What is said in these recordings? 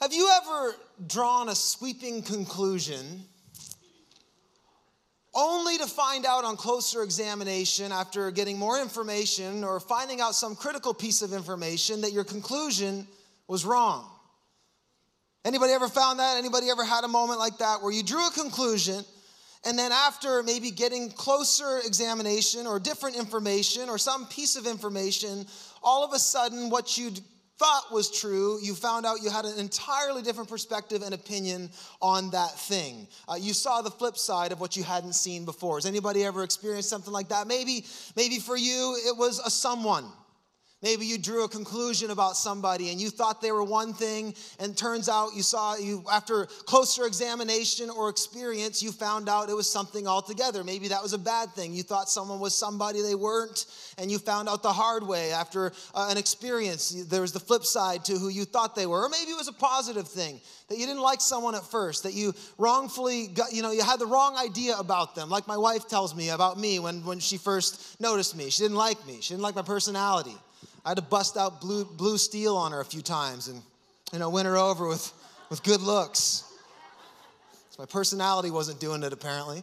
Have you ever drawn a sweeping conclusion only to find out on closer examination after getting more information or finding out some critical piece of information that your conclusion was wrong? Anybody ever found that? Anybody ever had a moment like that where you drew a conclusion and then after maybe getting closer examination or different information or some piece of information, all of a sudden what you'd thought was true, you found out you had an entirely different perspective and opinion on that thing. Uh, you saw the flip side of what you hadn't seen before. Has anybody ever experienced something like that? Maybe, maybe for you it was a someone Maybe you drew a conclusion about somebody and you thought they were one thing, and turns out you saw you after closer examination or experience, you found out it was something altogether. Maybe that was a bad thing. You thought someone was somebody they weren't, and you found out the hard way after uh, an experience. There was the flip side to who you thought they were, or maybe it was a positive thing that you didn't like someone at first, that you wrongfully got, you know, you had the wrong idea about them, like my wife tells me about me when, when she first noticed me. She didn't like me, she didn't like my personality. I had to bust out blue, blue steel on her a few times and, you know, win her over with, with good looks. my personality wasn't doing it, apparently.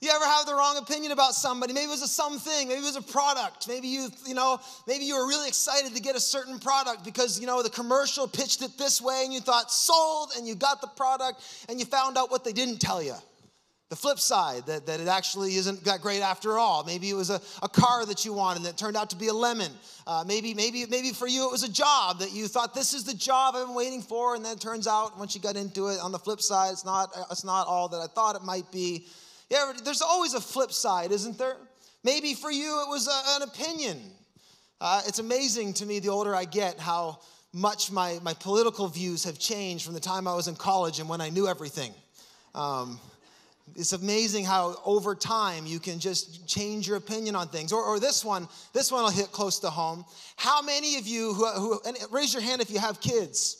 You ever have the wrong opinion about somebody? Maybe it was a something, maybe it was a product. Maybe you, you know, maybe you were really excited to get a certain product because, you know, the commercial pitched it this way and you thought sold and you got the product and you found out what they didn't tell you the flip side that, that it actually isn't that great after all. Maybe it was a, a car that you wanted that turned out to be a lemon. Uh, maybe maybe maybe for you it was a job that you thought this is the job i've been waiting for and then it turns out once you got into it on the flip side it's not it's not all that i thought it might be. Yeah there's always a flip side isn't there? Maybe for you it was a, an opinion. Uh, it's amazing to me the older i get how much my, my political views have changed from the time i was in college and when i knew everything. Um, it's amazing how over time you can just change your opinion on things. Or, or this one, this one will hit close to home. How many of you who, who raise your hand if you have kids?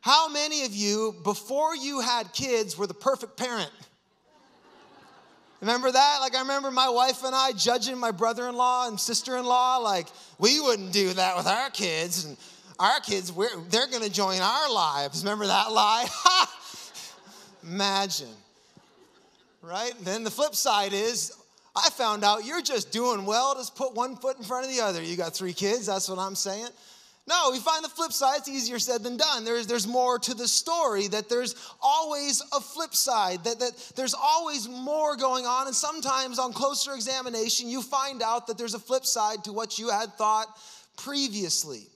How many of you, before you had kids, were the perfect parent? Remember that? Like, I remember my wife and I judging my brother in law and sister in law, like, we wouldn't do that with our kids. And our kids, they're gonna join our lives. Remember that lie? Imagine right? Then the flip side is, I found out you're just doing well. Just put one foot in front of the other. You got three kids, that's what I'm saying. No, we find the flip side, it's easier said than done. There's, there's more to the story, that there's always a flip side, that, that there's always more going on. And sometimes on closer examination, you find out that there's a flip side to what you had thought previously.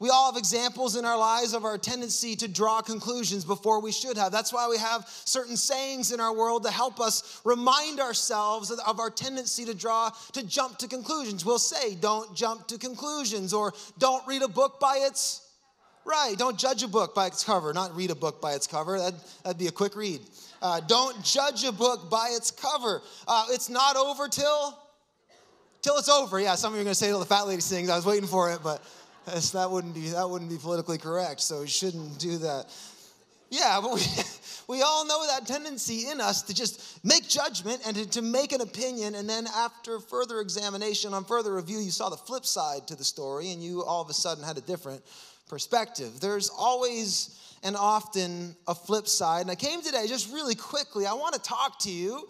We all have examples in our lives of our tendency to draw conclusions before we should have. That's why we have certain sayings in our world to help us remind ourselves of our tendency to draw, to jump to conclusions. We'll say, don't jump to conclusions, or don't read a book by its right. Don't judge a book by its cover, not read a book by its cover. That'd, that'd be a quick read. Uh, don't judge a book by its cover. Uh, it's not over till till it's over. Yeah, some of you are going to say till the fat lady sings. I was waiting for it, but that wouldn't be that wouldn't be politically correct. So we shouldn't do that. Yeah, but we, we all know that tendency in us to just make judgment and to, to make an opinion, and then after further examination, on further review, you saw the flip side to the story, and you all of a sudden had a different perspective. There's always and often a flip side. And I came today just really quickly. I want to talk to you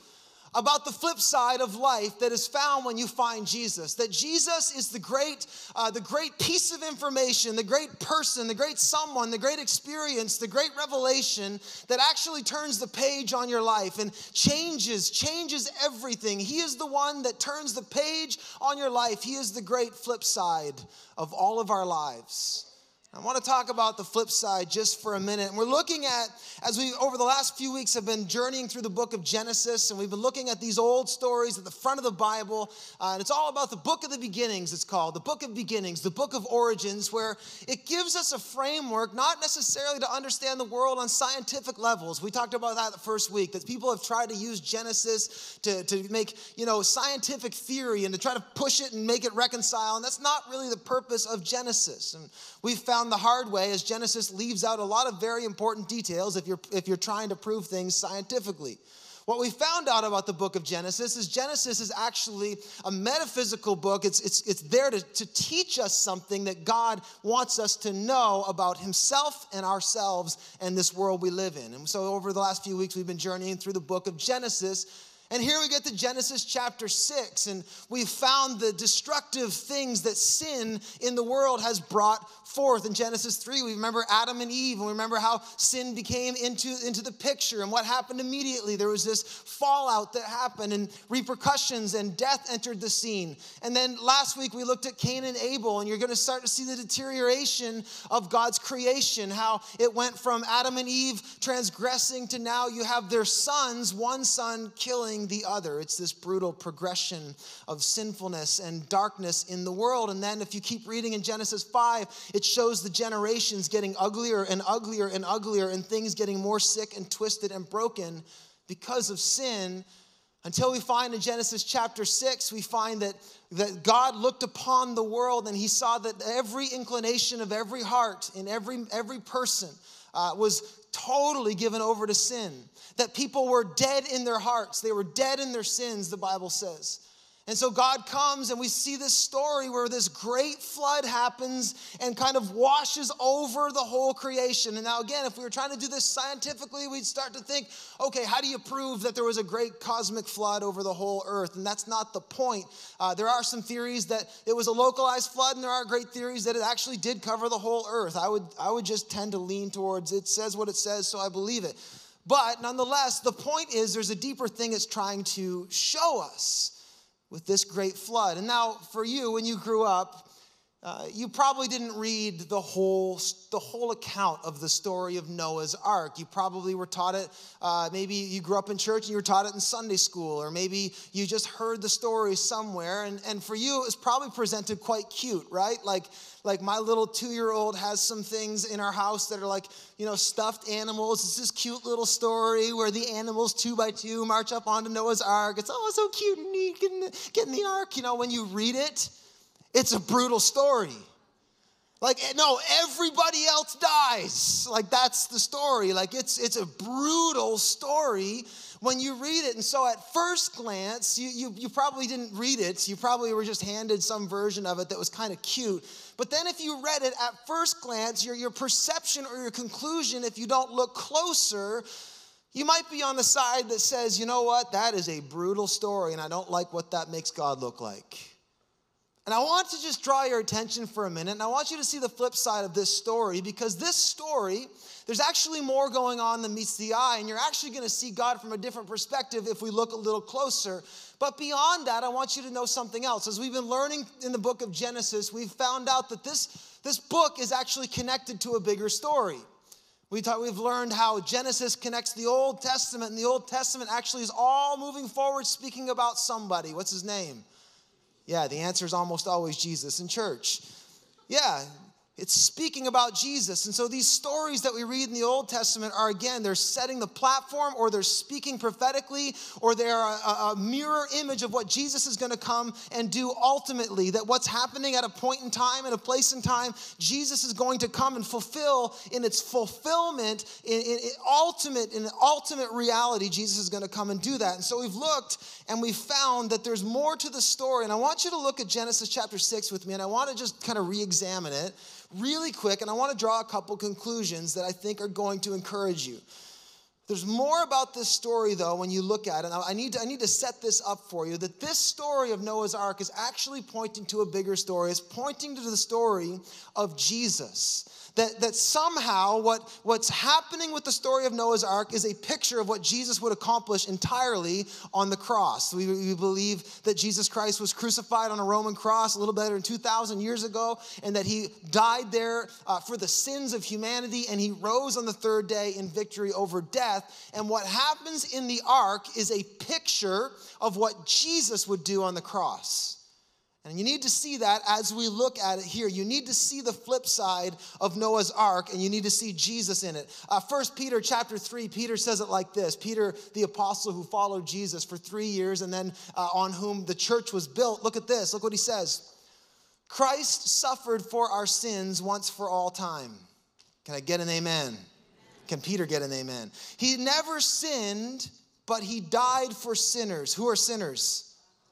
about the flip side of life that is found when you find Jesus. That Jesus is the great, uh, the great piece of information, the great person, the great someone, the great experience, the great revelation that actually turns the page on your life and changes, changes everything. He is the one that turns the page on your life. He is the great flip side of all of our lives. I want to talk about the flip side just for a minute. We're looking at, as we over the last few weeks have been journeying through the book of Genesis, and we've been looking at these old stories at the front of the Bible. Uh, and it's all about the book of the beginnings, it's called the book of beginnings, the book of origins, where it gives us a framework, not necessarily to understand the world on scientific levels. We talked about that the first week, that people have tried to use Genesis to, to make, you know, scientific theory and to try to push it and make it reconcile. And that's not really the purpose of Genesis. And we've found the hard way as Genesis leaves out a lot of very important details if you're, if you're trying to prove things scientifically. What we found out about the book of Genesis is Genesis is actually a metaphysical book. It's, it's, it's there to, to teach us something that God wants us to know about Himself and ourselves and this world we live in. And so, over the last few weeks, we've been journeying through the book of Genesis. And here we get to Genesis chapter 6, and we've found the destructive things that sin in the world has brought forth. In Genesis 3, we remember Adam and Eve, and we remember how sin became into, into the picture and what happened immediately. There was this fallout that happened, and repercussions, and death entered the scene. And then last week, we looked at Cain and Abel, and you're going to start to see the deterioration of God's creation, how it went from Adam and Eve transgressing to now you have their sons, one son killing the other. It's this brutal progression of sinfulness and darkness in the world. And then, if you keep reading in Genesis 5, it shows the generations getting uglier and uglier and uglier, and things getting more sick and twisted and broken because of sin. Until we find in Genesis chapter 6, we find that, that God looked upon the world and he saw that every inclination of every heart in every, every person uh, was totally given over to sin that people were dead in their hearts. They were dead in their sins, the Bible says. And so God comes, and we see this story where this great flood happens and kind of washes over the whole creation. And now, again, if we were trying to do this scientifically, we'd start to think, okay, how do you prove that there was a great cosmic flood over the whole earth? And that's not the point. Uh, there are some theories that it was a localized flood, and there are great theories that it actually did cover the whole earth. I would, I would just tend to lean towards it says what it says, so I believe it. But nonetheless, the point is there's a deeper thing it's trying to show us with this great flood. And now, for you, when you grew up, uh, you probably didn't read the whole, the whole account of the story of Noah's Ark. You probably were taught it, uh, maybe you grew up in church and you were taught it in Sunday school, or maybe you just heard the story somewhere. And, and for you, it was probably presented quite cute, right? Like, like my little two year old has some things in our house that are like, you know, stuffed animals. It's this cute little story where the animals, two by two, march up onto Noah's Ark. It's, oh, so cute and neat, get in the ark. You know, when you read it, it's a brutal story. Like, eh, no, everybody else dies. Like, that's the story. Like, it's, it's a brutal story when you read it. And so, at first glance, you, you, you probably didn't read it. You probably were just handed some version of it that was kind of cute. But then, if you read it at first glance, your, your perception or your conclusion, if you don't look closer, you might be on the side that says, you know what, that is a brutal story, and I don't like what that makes God look like. And I want to just draw your attention for a minute, and I want you to see the flip side of this story because this story, there's actually more going on than meets the eye, and you're actually going to see God from a different perspective if we look a little closer. But beyond that, I want you to know something else. As we've been learning in the book of Genesis, we've found out that this, this book is actually connected to a bigger story. We thought we've learned how Genesis connects the Old Testament, and the Old Testament actually is all moving forward speaking about somebody. What's his name? Yeah, the answer is almost always Jesus in church. Yeah, it's speaking about Jesus. And so these stories that we read in the Old Testament are again, they're setting the platform or they're speaking prophetically or they're a, a mirror image of what Jesus is going to come and do ultimately. That what's happening at a point in time, at a place in time, Jesus is going to come and fulfill in its fulfillment, in, in, in ultimate, in ultimate reality, Jesus is going to come and do that. And so we've looked and we found that there's more to the story. And I want you to look at Genesis chapter 6 with me and I want to just kind of re examine it really quick, and I want to draw a couple conclusions that I think are going to encourage you. There's more about this story, though, when you look at it. I need, to, I need to set this up for you that this story of Noah's Ark is actually pointing to a bigger story. It's pointing to the story of Jesus that, that somehow what, what's happening with the story of Noah's Ark is a picture of what Jesus would accomplish entirely on the cross. We, we believe that Jesus Christ was crucified on a Roman cross a little better than 2,000 years ago, and that he died there uh, for the sins of humanity, and he rose on the third day in victory over death. And what happens in the ark is a picture of what Jesus would do on the cross. And you need to see that as we look at it here. You need to see the flip side of Noah's ark and you need to see Jesus in it. Uh, First Peter chapter 3, Peter says it like this Peter, the apostle who followed Jesus for three years and then uh, on whom the church was built. Look at this. Look what he says Christ suffered for our sins once for all time. Can I get an amen? Can Peter get an amen? He never sinned but he died for sinners. Who are sinners?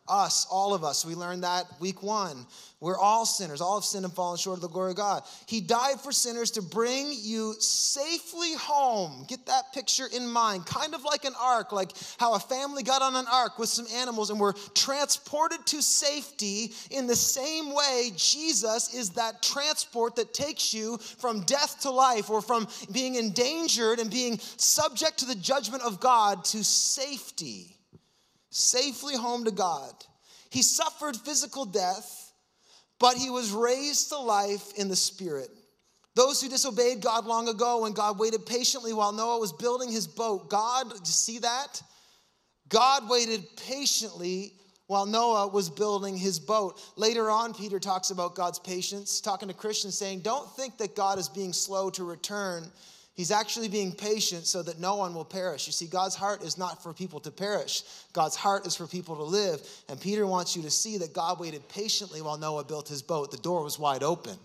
Us, all of us. We learned that week one. We're all sinners. All have sinned and fallen short of the glory of God. He died for sinners to bring you safely home. Get that picture in mind. Kind of like an ark, like how a family got on an ark with some animals and were transported to safety. In the same way, Jesus is that transport that takes you from death to life or from being endangered and being subject to the judgment of God to safety. Safely home to God. He suffered physical death but he was raised to life in the Spirit. Those who disobeyed God long ago, when God waited patiently while Noah was building his boat, God, you see that? God waited patiently while Noah was building his boat. Later on, Peter talks about God's patience, talking to Christians, saying, Don't think that God is being slow to return. He's actually being patient so that no one will perish. You see, God's heart is not for people to perish, God's heart is for people to live. And Peter wants you to see that God waited patiently while Noah built his boat. The door was wide open.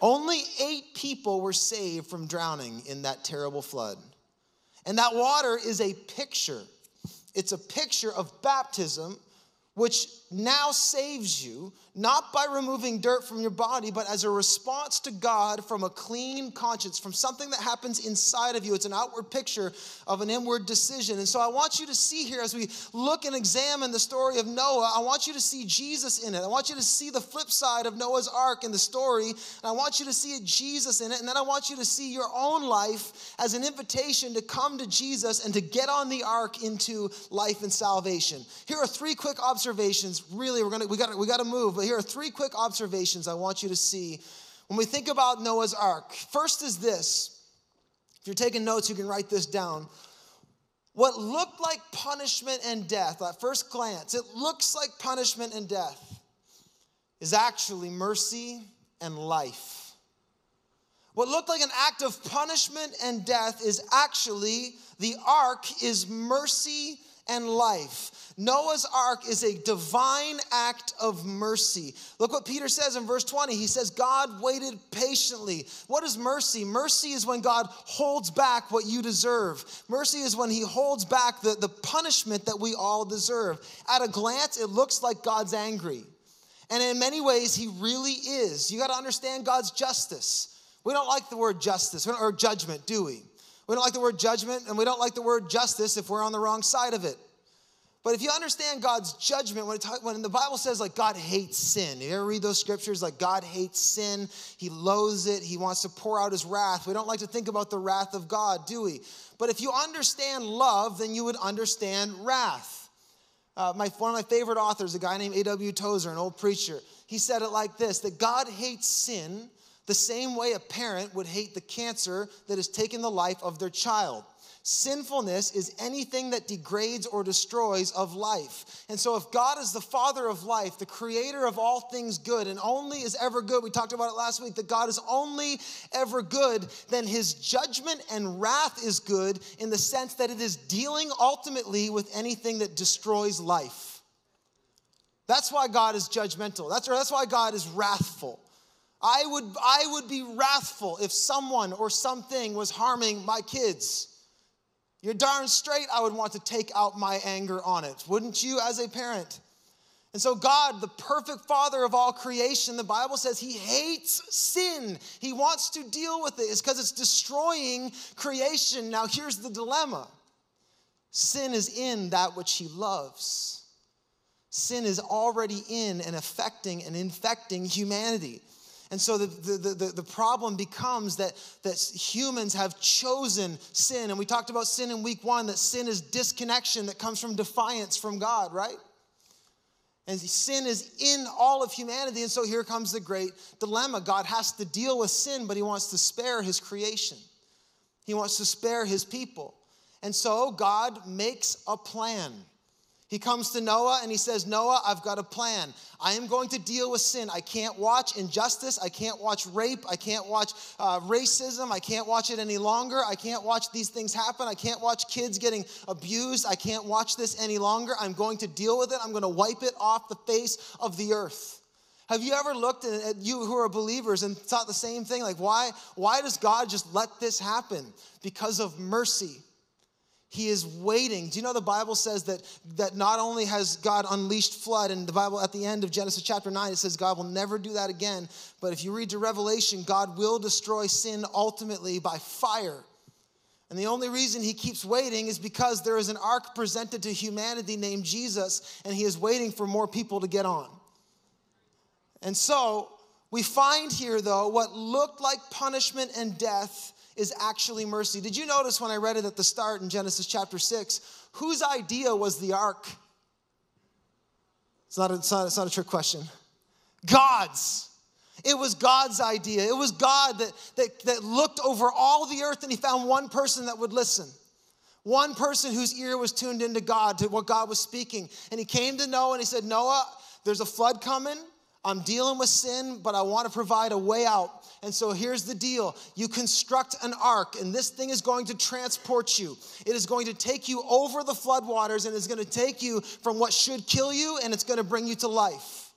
Only eight people were saved from drowning in that terrible flood. And that water is a picture. It's a picture of baptism which now saves you, not by removing dirt from your body, but as a response to God from a clean conscience, from something that happens inside of you. It's an outward picture of an inward decision. And so I want you to see here, as we look and examine the story of Noah, I want you to see Jesus in it. I want you to see the flip side of Noah's ark in the story. And I want you to see Jesus in it. And then I want you to see your own life as an invitation to come to Jesus and to get on the ark into life and salvation. Here are three quick observations Really, we're gonna we got we got to move. But here are three quick observations I want you to see when we think about Noah's Ark. First is this. If you're taking notes, you can write this down. What looked like punishment and death at first glance, it looks like punishment and death, is actually mercy and life. What looked like an act of punishment and death is actually the ark is mercy and life. Noah's ark is a divine act of mercy. Look what Peter says in verse 20. He says, God waited patiently. What is mercy? Mercy is when God holds back what you deserve. Mercy is when he holds back the, the punishment that we all deserve. At a glance, it looks like God's angry. And in many ways, he really is. You got to understand God's justice. We don't like the word justice or judgment, do we? We don't like the word judgment, and we don't like the word justice if we're on the wrong side of it. But if you understand God's judgment, when, talk, when, the Bible says like God hates sin, you ever read those scriptures like God hates sin, He loathes it, He wants to pour out His wrath. We don't like to think about the wrath of God, do we? But if you understand love, then you would understand wrath. Uh, my, one of my favorite authors, a guy named A.W. Tozer, an old preacher, he said it like this that God hates sin the same way a parent would hate the cancer that has taken the life of their child. Sinfulness is anything that degrades or destroys of life. And so, if God is the Father of life, the creator of all things good, and only is ever good, we talked about it last week, that God is only ever good, then his judgment and wrath is good in the sense that it is dealing ultimately with anything that destroys life. That's why God is judgmental. That's, that's why God is wrathful. I would, I would be wrathful if someone or something was harming my kids. You're darn straight, I would want to take out my anger on it. Wouldn't you, as a parent? And so, God, the perfect father of all creation, the Bible says he hates sin. He wants to deal with it. It's because it's destroying creation. Now, here's the dilemma sin is in that which he loves, sin is already in and affecting and infecting humanity. And so the, the, the, the, problem becomes that, that humans have chosen sin. And we talked about sin in week one, that sin is disconnection that comes from defiance from God, right? And sin is in all of humanity. And so here comes the great dilemma. God has to deal with sin, but he wants to spare his creation, he wants to spare his people. And so God makes a plan. He comes to Noah and he says, Noah, I've got a plan. I am going to deal with sin. I can't watch injustice. I can't watch rape. I can't watch uh, racism. I can't watch it any longer. I can't watch these things happen. I can't watch kids getting abused. I can't watch this any longer. I'm going to deal with it. I'm going to wipe it off the face of the earth. Have you ever looked at you who are believers and thought the same thing? Like, why, why does God just let this happen? Because of mercy. He is waiting. Do you know the Bible says that, that not only has God unleashed flood, and the Bible at the end of Genesis chapter 9, it says God will never do that again. But if you read to Revelation, God will destroy sin ultimately by fire. And the only reason he keeps waiting is because there is an ark presented to humanity named Jesus, and he is waiting for more people to get on. And so we find here, though, what looked like punishment and death is actually mercy. Did you notice when I read it at the start in Genesis chapter 6? Whose idea was the ark? It's not a, it's not, it's not a trick question. God's. It was God's idea. It was God that, that, that looked over all the earth and he found one person that would listen. One person whose ear was tuned into God, to what God was speaking. And he came to Noah and he said, Noah, there's a flood coming. I'm dealing with sin, but I want to provide a way out. And so here's the deal you construct an ark, and this thing is going to transport you. It is going to take you over the floodwaters, and it's going to take you from what should kill you, and it's going to bring you to life.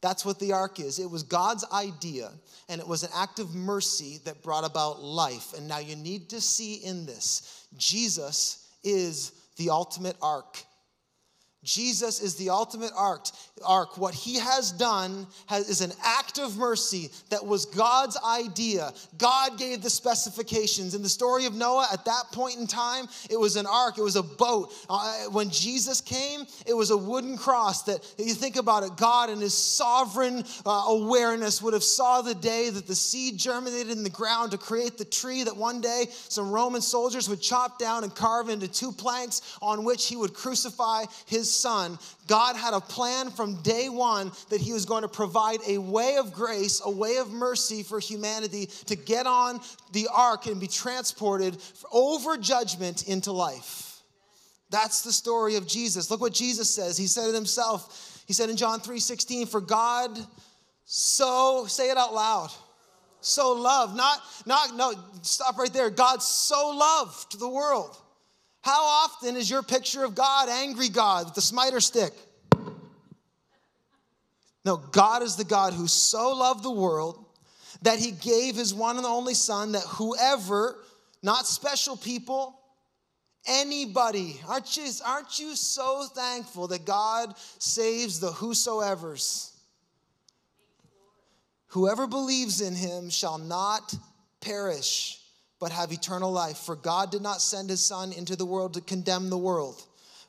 That's what the ark is. It was God's idea, and it was an act of mercy that brought about life. And now you need to see in this Jesus is the ultimate ark. Jesus is the ultimate ark. ark. What he has done has, is an act of mercy that was God's idea. God gave the specifications. In the story of Noah, at that point in time, it was an ark, it was a boat. Uh, when Jesus came, it was a wooden cross that, you think about it, God in his sovereign uh, awareness would have saw the day that the seed germinated in the ground to create the tree that one day some Roman soldiers would chop down and carve into two planks on which he would crucify his son, God had a plan from day one that he was going to provide a way of grace, a way of mercy for humanity to get on the ark and be transported over judgment into life. That's the story of Jesus. Look what Jesus says. He said it himself. He said in John 3 16, For God so, say it out loud so loved not not no stop right there god so loved the world how often is your picture of God angry God with the smiter stick? No, God is the God who so loved the world that he gave his one and only Son that whoever, not special people, anybody, aren't you, aren't you so thankful that God saves the whosoever's? Whoever believes in him shall not perish but have eternal life. For God did not send his Son into the world to condemn the world,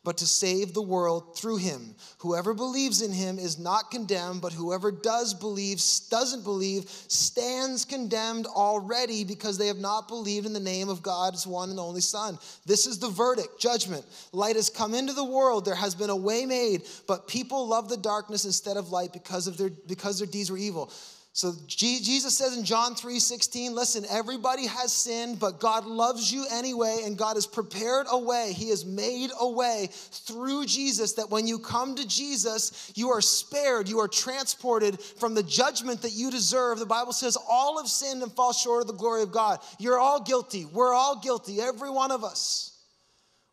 but to save the world through him. Whoever believes in him is not condemned, but whoever does believe, doesn't believe, stands condemned already because they have not believed in the name of God's one and only Son. This is the verdict, judgment. Light has come into the world, there has been a way made, but people love the darkness instead of light because of their because their deeds were evil. So Jesus says in John 3 16, listen, everybody has sinned, but God loves you anyway, and God has prepared a way. He has made a way through Jesus that when you come to Jesus, you are spared, you are transported from the judgment that you deserve. The Bible says all have sinned and fall short of the glory of God. You're all guilty. We're all guilty, every one of us.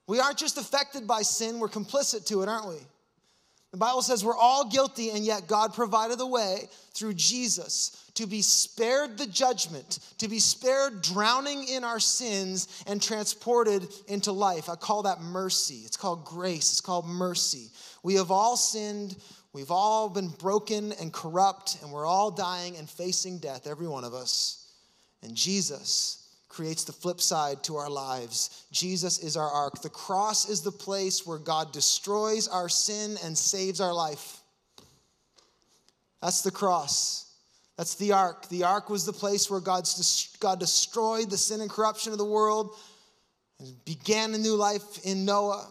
We aren't just affected by sin, we're complicit to it, aren't we? The Bible says we're all guilty, and yet God provided the way through Jesus to be spared the judgment, to be spared drowning in our sins and transported into life. I call that mercy. It's called grace, it's called mercy. We have all sinned, we've all been broken and corrupt, and we're all dying and facing death, every one of us. And Jesus, creates the flip side to our lives. Jesus is our ark. The cross is the place where God destroys our sin and saves our life. That's the cross. That's the ark. The ark was the place where God's, God destroyed the sin and corruption of the world and began a new life in Noah.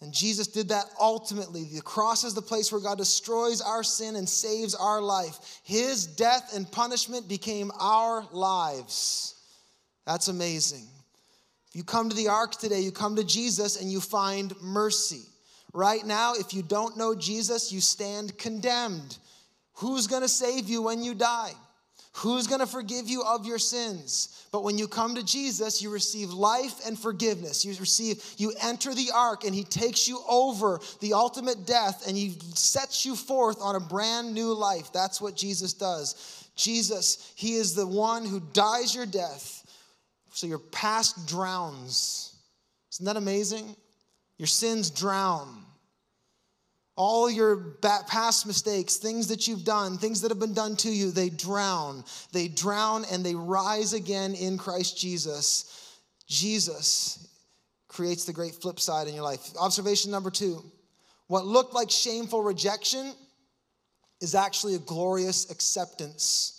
And Jesus did that ultimately. The cross is the place where God destroys our sin and saves our life. His death and punishment became our lives. That's amazing. If you come to the ark today, you come to Jesus and you find mercy. Right now, if you don't know Jesus, you stand condemned. Who's going to save you when you die? Who's going to forgive you of your sins? But when you come to Jesus, you receive life and forgiveness. You receive, you enter the ark, and He takes you over the ultimate death and He sets you forth on a brand new life. That's what Jesus does. Jesus, He is the one who dies your death so your past drowns Isn't that amazing? Your sins drown. All your past mistakes, things that you've done, things that have been done to you, they drown. They drown and they rise again in Christ Jesus. Jesus creates the great flip side in your life. Observation number two what looked like shameful rejection is actually a glorious acceptance.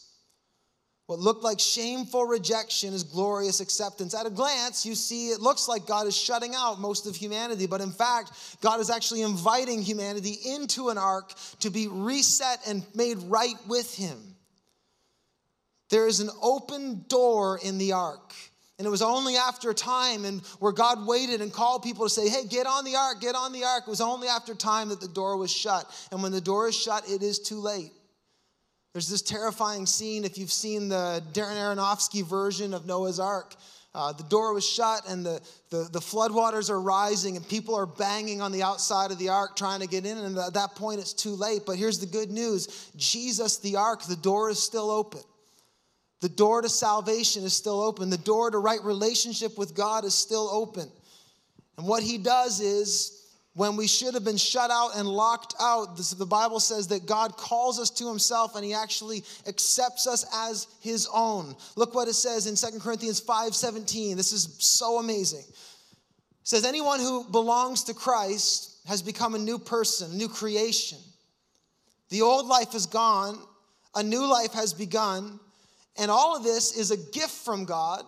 What looked like shameful rejection is glorious acceptance. At a glance, you see it looks like God is shutting out most of humanity, but in fact, God is actually inviting humanity into an ark to be reset and made right with Him. There is an open door in the ark. And it was only after time and where God waited and called people to say, hey, get on the ark, get on the ark. It was only after time that the door was shut. And when the door is shut, it is too late. There's this terrifying scene if you've seen the Darren Aronofsky version of Noah's Ark. Uh, the door was shut and the, the, the floodwaters are rising and people are banging on the outside of the ark trying to get in. And at that point, it's too late. But here's the good news Jesus, the ark, the door is still open. The door to salvation is still open. The door to right relationship with God is still open. And what he does is, when we should have been shut out and locked out, this, the Bible says that God calls us to himself and he actually accepts us as his own. Look what it says in 2 Corinthians 5 17. This is so amazing. It says, Anyone who belongs to Christ has become a new person, a new creation. The old life is gone, a new life has begun. And all of this is a gift from God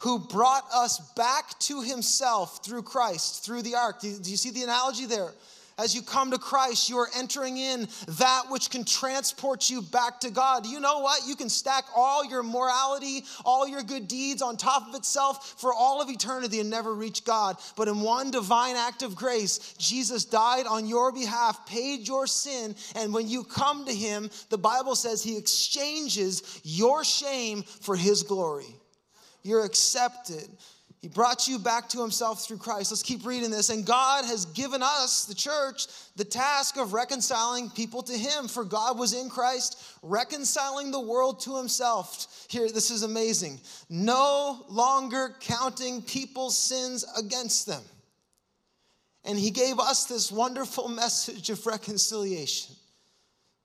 who brought us back to himself through Christ, through the ark. Do you see the analogy there? As you come to Christ, you are entering in that which can transport you back to God. You know what? You can stack all your morality, all your good deeds on top of itself for all of eternity and never reach God. But in one divine act of grace, Jesus died on your behalf, paid your sin, and when you come to Him, the Bible says He exchanges your shame for His glory. You're accepted. He brought you back to himself through Christ. Let's keep reading this. And God has given us, the church, the task of reconciling people to him. For God was in Christ, reconciling the world to himself. Here, this is amazing. No longer counting people's sins against them. And he gave us this wonderful message of reconciliation.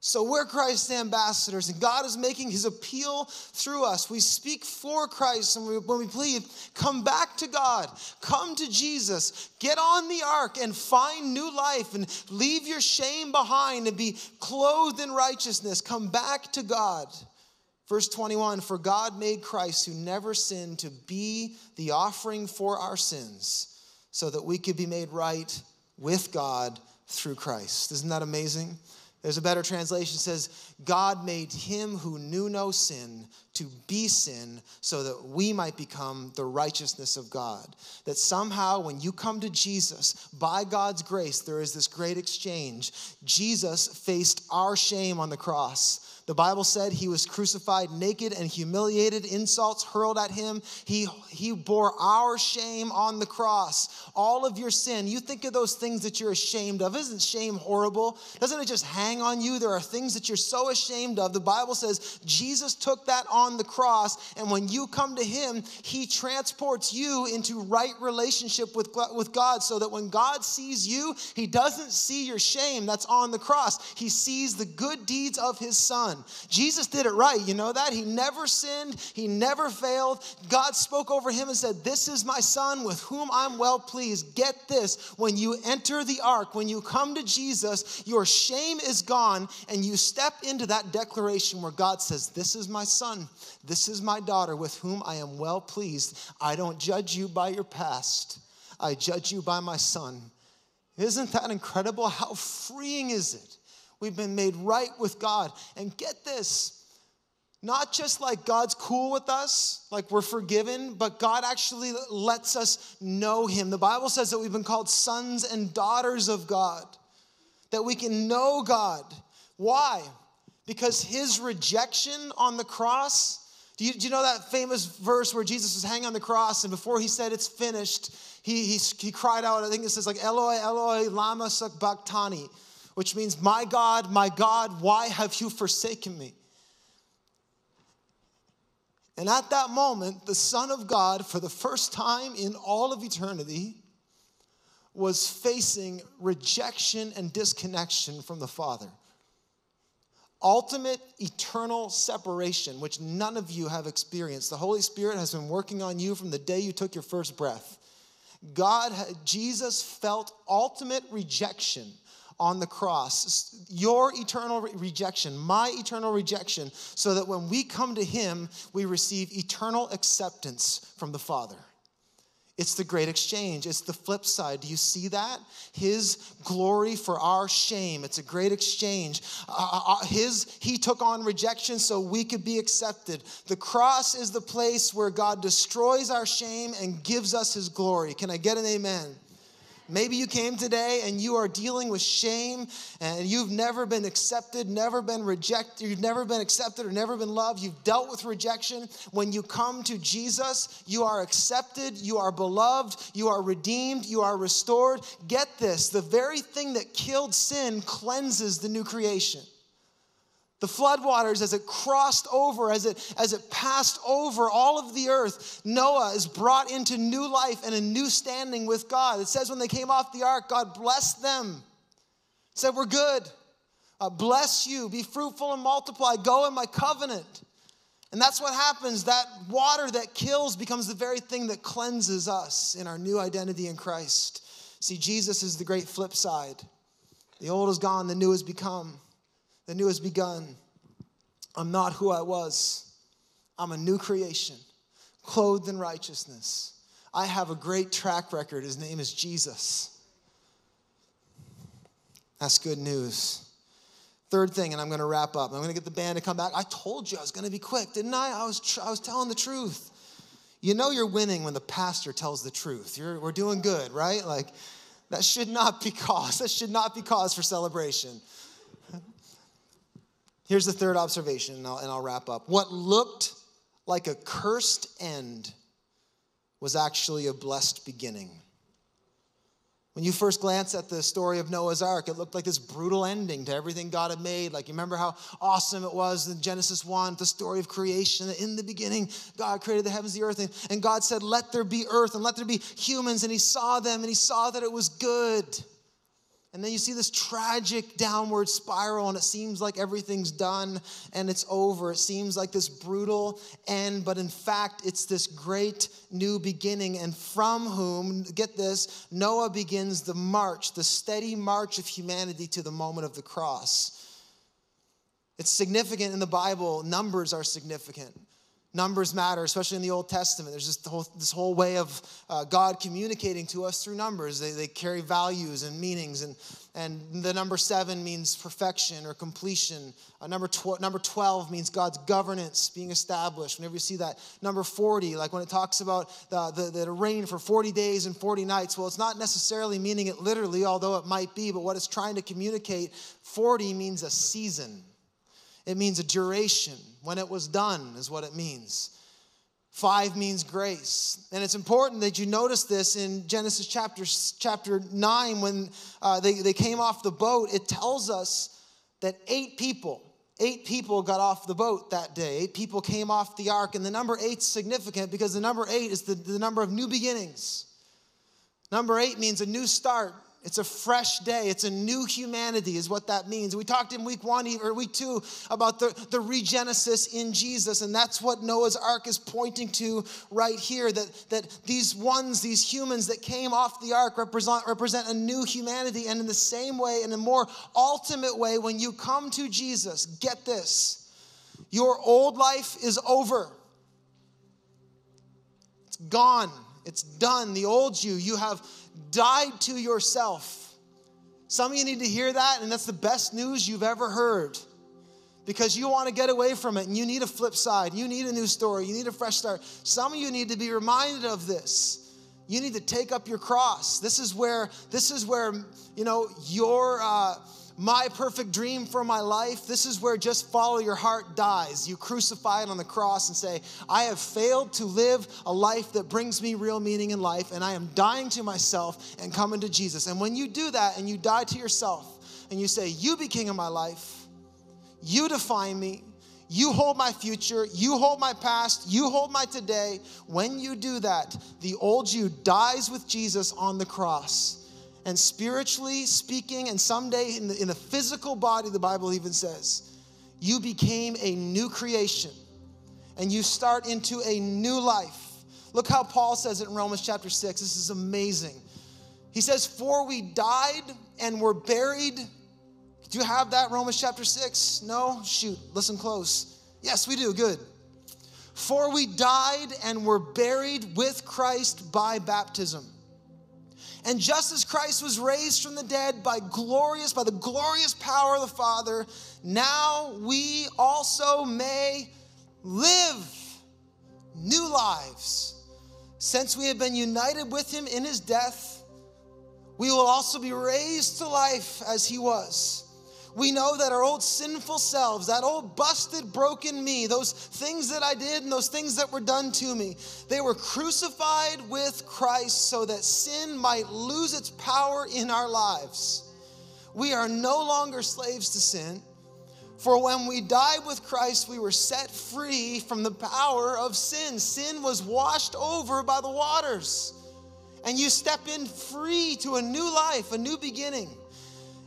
So we're Christ's ambassadors, and God is making his appeal through us. We speak for Christ, and we, when we plead, come back to God, come to Jesus, get on the ark and find new life, and leave your shame behind and be clothed in righteousness. Come back to God. Verse 21 For God made Christ, who never sinned, to be the offering for our sins, so that we could be made right with God through Christ. Isn't that amazing? There's a better translation says, God made him who knew no sin to be sin so that we might become the righteousness of God. That somehow, when you come to Jesus, by God's grace, there is this great exchange. Jesus faced our shame on the cross the Bible said he was crucified naked and humiliated, insults hurled at him. He, he bore our shame on the cross. All of your sin. You think of those things that you're ashamed of. Isn't shame horrible? Doesn't it just hang on you? There are things that you're so ashamed of. The Bible says Jesus took that on the cross, and when you come to him, he transports you into right relationship with, with God so that when God sees you, he doesn't see your shame that's on the cross. He sees the good deeds of his son. Jesus did it right. You know that? He never sinned, he never failed. God spoke over him and said, This is my son with whom I'm well pleased. Get this when you enter the ark, when you come to Jesus, your shame is gone, and you step into that declaration where God says, This is my son, this is my daughter with whom I am well pleased. I don't judge you by your past, I judge you by my son. Isn't that incredible? How freeing is it? We've been made right with God. And get this, not just like God's cool with us, like we're forgiven, but God actually lets us know Him. The Bible says that we've been called sons and daughters of God, that we can know God. Why? Because His rejection on the cross. Do you, do you know that famous verse where Jesus was hanging on the cross and before he said it's finished, he, he, he cried out, I think it says like, Eloi, Eloi, lama sabachthani which means, My God, my God, why have you forsaken me? And at that moment, the Son of God, for the first time in all of eternity, was facing rejection and disconnection from the Father. Ultimate eternal separation, which none of you have experienced. The Holy Spirit has been working on you from the day you took your first breath. God, Jesus felt ultimate rejection on the cross. Your eternal rejection, my eternal rejection, so that when we come to Him, we receive eternal acceptance from the Father. It's the great exchange. It's the flip side. Do you see that? His glory for our shame. It's a great exchange. Uh, uh, uh, his, he took on rejection so we could be accepted. The cross is the place where God destroys our shame and gives us his glory. Can I get an amen? Maybe you came today and you are dealing with shame and you've never been accepted, never been rejected, you've never been accepted or never been loved. You've dealt with rejection. When you come to Jesus, you are accepted, you are beloved, you are redeemed, you are restored. Get this the very thing that killed sin cleanses the new creation the floodwaters as it crossed over as it as it passed over all of the earth noah is brought into new life and a new standing with god. It says when they came off the ark god blessed them. Said we're good. Uh, bless you. Be fruitful and multiply. Go in my covenant. And that's what happens. That water that kills becomes the very thing that cleanses us in our new identity in christ. See jesus is the great flip side. The old is gone the new has become the new has begun. I'm not who I was. I'm a new creation, clothed in righteousness. I have a great track record. His name is Jesus. That's good news. Third thing, and I'm going to wrap up. I'm going to get the band to come back. I told you I was going to be quick, didn't I? I was, tr- I was telling the truth. You know you're winning when the pastor tells the truth. You're, we're doing good, right? Like, that should not be cause. That should not be cause for celebration. Here's the third observation, and I'll, and I'll wrap up. What looked like a cursed end was actually a blessed beginning. When you first glance at the story of Noah's Ark, it looked like this brutal ending to everything God had made. Like, you remember how awesome it was in Genesis 1, the story of creation. In the beginning, God created the heavens, the earth, and, and God said, Let there be earth and let there be humans. And He saw them and He saw that it was good. And then you see this tragic downward spiral, and it seems like everything's done and it's over. It seems like this brutal end, but in fact, it's this great new beginning. And from whom, get this, Noah begins the march, the steady march of humanity to the moment of the cross. It's significant in the Bible, numbers are significant. Numbers matter, especially in the Old Testament. There's just whole, this whole way of uh, God communicating to us through numbers. They, they carry values and meanings. And, and the number seven means perfection or completion. Uh, number, tw- number 12 means God's governance being established. Whenever you see that. Number 40, like when it talks about the, the, the rain for 40 days and 40 nights, well, it's not necessarily meaning it literally, although it might be, but what it's trying to communicate 40 means a season. It means a duration. When it was done is what it means. Five means grace. And it's important that you notice this in Genesis chapter, chapter 9 when uh, they, they came off the boat. It tells us that eight people, eight people got off the boat that day. Eight people came off the ark. And the number eight's significant because the number eight is the, the number of new beginnings. Number eight means a new start. It's a fresh day. It's a new humanity, is what that means. We talked in week one or week two about the, the regenesis in Jesus, and that's what Noah's ark is pointing to right here that, that these ones, these humans that came off the ark, represent, represent a new humanity. And in the same way, in a more ultimate way, when you come to Jesus, get this your old life is over, it's gone, it's done. The old you, you have died to yourself. Some of you need to hear that, and that's the best news you've ever heard because you want to get away from it and you need a flip side. You need a new story. You need a fresh start. Some of you need to be reminded of this. You need to take up your cross. This is where, this is where, you know, your, uh, my perfect dream for my life, this is where just follow your heart dies. You crucify it on the cross and say, I have failed to live a life that brings me real meaning in life, and I am dying to myself and coming to Jesus. And when you do that and you die to yourself and you say, You be king of my life, you define me, you hold my future, you hold my past, you hold my today. When you do that, the old you dies with Jesus on the cross and spiritually speaking, and someday in the, in the physical body, the Bible even says, you became a new creation and you start into a new life. Look how Paul says it in Romans chapter 6. This is amazing. He says, For we died and were buried. Do you have that, Romans chapter 6? No? Shoot, listen close. Yes, we do. Good. For we died and were buried with Christ by baptism. And just as Christ was raised from the dead by glorious by the glorious power of the Father, now we also may live new lives. Since we have been united with him in his death, we will also be raised to life as he was. We know that our old sinful selves, that old busted, broken me, those things that I did and those things that were done to me, they were crucified with Christ so that sin might lose its power in our lives. We are no longer slaves to sin. For when we died with Christ, we were set free from the power of sin. Sin was washed over by the waters and you step in free to a new life, a new beginning.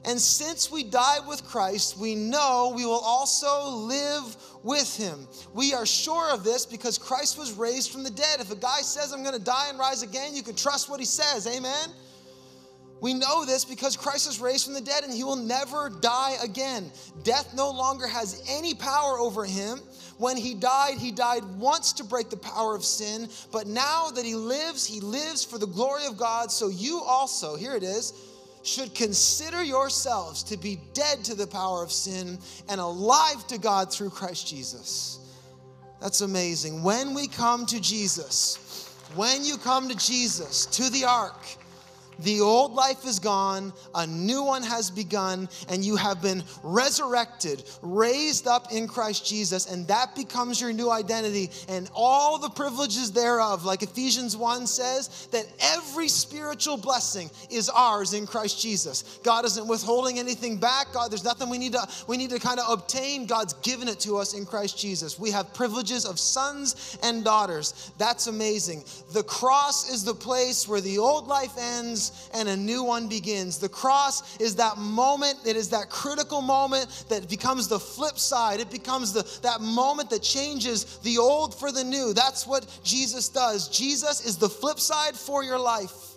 And since we died with Christ, we know we will also live with him. We are sure of this because Christ was raised from the dead. If a guy says, I'm going to die and rise again, you can trust what he says. Amen? We know this because Christ was raised from the dead and he will never die again. Death no longer has any power over him. When he died, he died once to break the power of sin, but now that he lives, he lives for the glory of God. So you also, here it is, should consider yourselves to be dead to the power of sin and alive to God through Christ Jesus. That's amazing. When we come to Jesus, when you come to Jesus, to the ark, the old life is gone, a new one has begun, and you have been resurrected, raised up in Christ Jesus, and that becomes your new identity and all the privileges thereof. Like Ephesians 1 says, that every spiritual blessing is ours in Christ Jesus. God isn't withholding anything back. God, there's nothing we need to we need to kind of obtain. God's given it to us in Christ Jesus. We have privileges of sons and daughters. That's amazing. The cross is the place where the old life ends and a new one begins. The cross is that moment, it is that critical moment that becomes the flip side. It becomes the, that moment that changes the old for the new. That's what Jesus does. Jesus is the flip side for your life.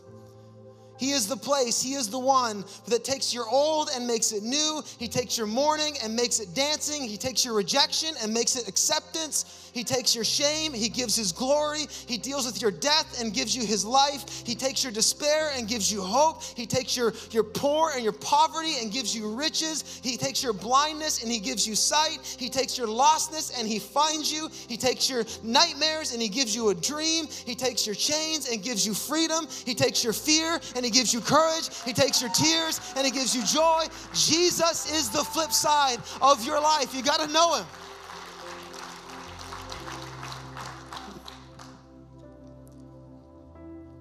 He is the place, He is the one that takes your old and makes it new. He takes your mourning and makes it dancing. He takes your rejection and makes it acceptance. He takes your shame, He gives His glory. He deals with your death and gives you His life. He takes your despair and gives you hope. He takes your, your poor and your poverty and gives you riches. He takes your blindness and He gives you sight. He takes your lostness and He finds you. He takes your nightmares and He gives you a dream. He takes your chains and gives you freedom. He takes your fear and He gives you courage. He takes your tears and He gives you joy. Jesus is the flip side of your life. You got to know Him.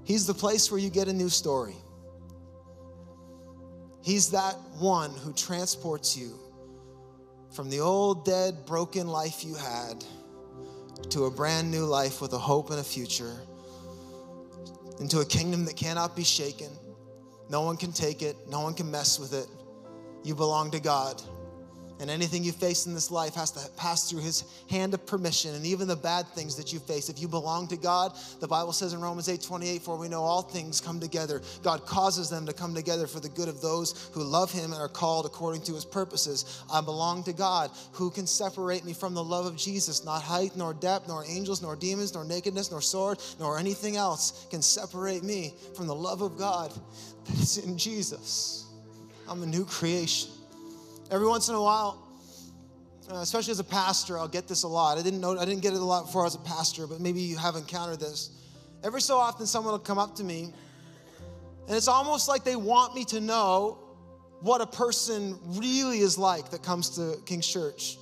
He's the place where you get a new story. He's that one who transports you from the old, dead, broken life you had to a brand new life with a hope and a future, into a kingdom that cannot be shaken. No one can take it, no one can mess with it. You belong to God. And anything you face in this life has to pass through his hand of permission. And even the bad things that you face, if you belong to God, the Bible says in Romans 8 28, for we know all things come together. God causes them to come together for the good of those who love him and are called according to his purposes. I belong to God. Who can separate me from the love of Jesus? Not height, nor depth, nor angels, nor demons, nor nakedness, nor sword, nor anything else can separate me from the love of God that is in Jesus. I'm a new creation. Every once in a while, uh, especially as a pastor, I'll get this a lot. I didn't know I didn't get it a lot before I was a pastor, but maybe you have encountered this. Every so often, someone will come up to me, and it's almost like they want me to know what a person really is like that comes to King's Church.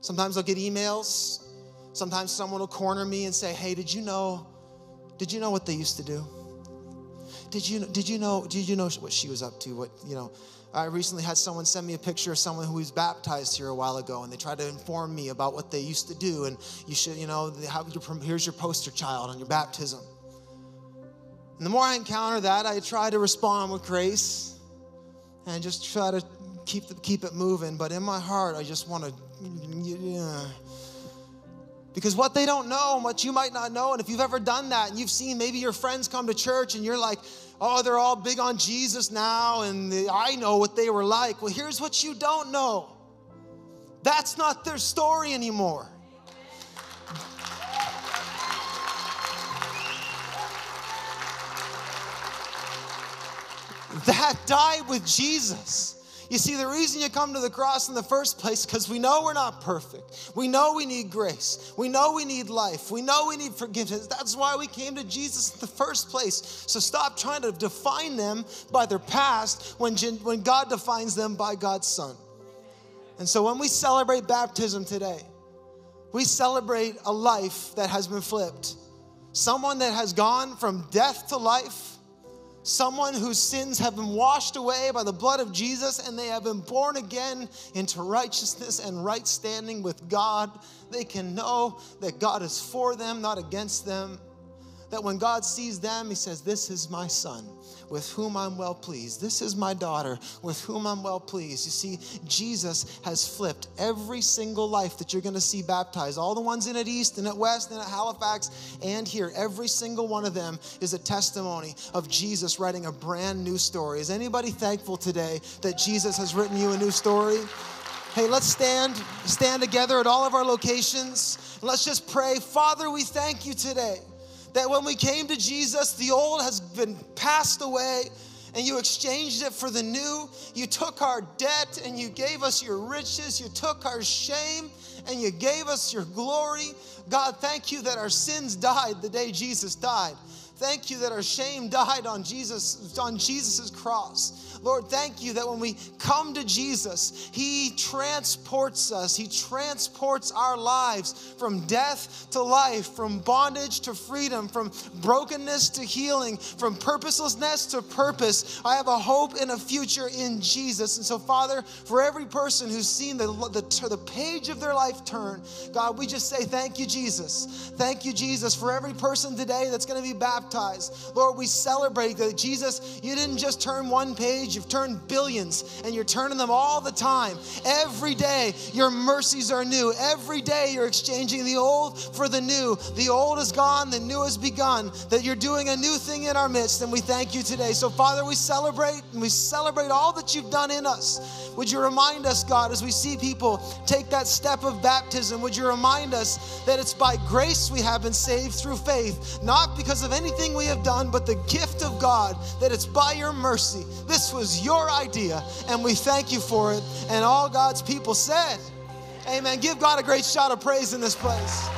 Sometimes I'll get emails. Sometimes someone will corner me and say, "Hey, did you know? Did you know what they used to do? Did you did you know did you know what she was up to? What you know?" I recently had someone send me a picture of someone who was baptized here a while ago, and they tried to inform me about what they used to do. And you should, you know, have your, here's your poster child on your baptism. And the more I encounter that, I try to respond with grace and just try to keep, the, keep it moving. But in my heart, I just want to, yeah. Because what they don't know and what you might not know, and if you've ever done that and you've seen maybe your friends come to church and you're like, oh, they're all big on Jesus now and I know what they were like. Well, here's what you don't know that's not their story anymore. That died with Jesus. You see, the reason you come to the cross in the first place, because we know we're not perfect. We know we need grace. We know we need life. We know we need forgiveness. That's why we came to Jesus in the first place. So stop trying to define them by their past when, when God defines them by God's Son. And so when we celebrate baptism today, we celebrate a life that has been flipped. Someone that has gone from death to life someone whose sins have been washed away by the blood of Jesus and they have been born again into righteousness and right standing with God. They can know that God is for them, not against them. That when God sees them, He says, This is my son with whom I'm well pleased. This is my daughter with whom I'm well pleased. You see, Jesus has flipped every single life that you're going to see baptized. All the ones in at East and at West and at Halifax and here, every single one of them is a testimony of Jesus writing a brand new story. Is anybody thankful today that Jesus has written you a new story? Hey, let's stand, stand together at all of our locations. Let's just pray. Father, we thank you today that when we came to Jesus, the old has been passed away and you exchanged it for the new. You took our debt and you gave us your riches. You took our shame and you gave us your glory. God, thank you that our sins died the day Jesus died. Thank you that our shame died on Jesus on Jesus's cross. Lord, thank you that when we come to Jesus, He transports us, He transports our lives from death to life, from bondage to freedom, from brokenness to healing, from purposelessness to purpose. I have a hope and a future in Jesus. And so, Father, for every person who's seen the, the, the page of their life turn, God, we just say thank you, Jesus. Thank you, Jesus, for every person today that's going to be baptized. Lord, we celebrate that, Jesus, you didn't just turn one page, You've turned billions and you're turning them all the time. Every day, your mercies are new. Every day, you're exchanging the old for the new. The old is gone, the new has begun. That you're doing a new thing in our midst, and we thank you today. So, Father, we celebrate and we celebrate all that you've done in us. Would you remind us, God, as we see people take that step of baptism, would you remind us that it's by grace we have been saved through faith, not because of anything we have done, but the gift of God, that it's by your mercy. This was was your idea, and we thank you for it. And all God's people said, Amen. Give God a great shout of praise in this place.